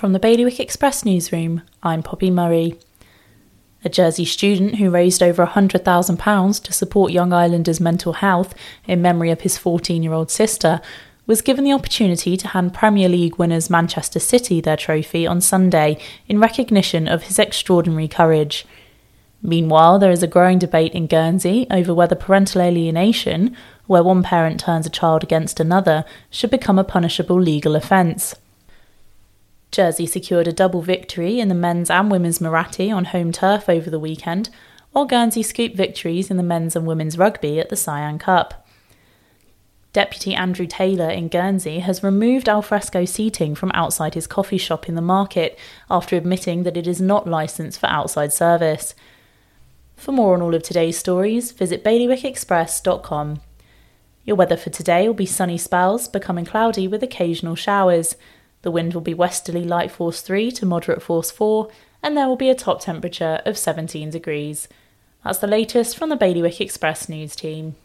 From the Bailiwick Express newsroom, I'm Poppy Murray. A Jersey student who raised over £100,000 to support young islanders' mental health in memory of his 14 year old sister was given the opportunity to hand Premier League winners Manchester City their trophy on Sunday in recognition of his extraordinary courage. Meanwhile, there is a growing debate in Guernsey over whether parental alienation, where one parent turns a child against another, should become a punishable legal offence. Jersey secured a double victory in the men's and women's Muratti on home turf over the weekend, while Guernsey scooped victories in the men's and women's rugby at the Siam Cup. Deputy Andrew Taylor in Guernsey has removed alfresco seating from outside his coffee shop in the market after admitting that it is not licensed for outside service. For more on all of today's stories, visit bailiwickexpress.com. Your weather for today will be sunny spells, becoming cloudy with occasional showers. The wind will be westerly light force 3 to moderate force 4, and there will be a top temperature of 17 degrees. That's the latest from the Bailiwick Express news team.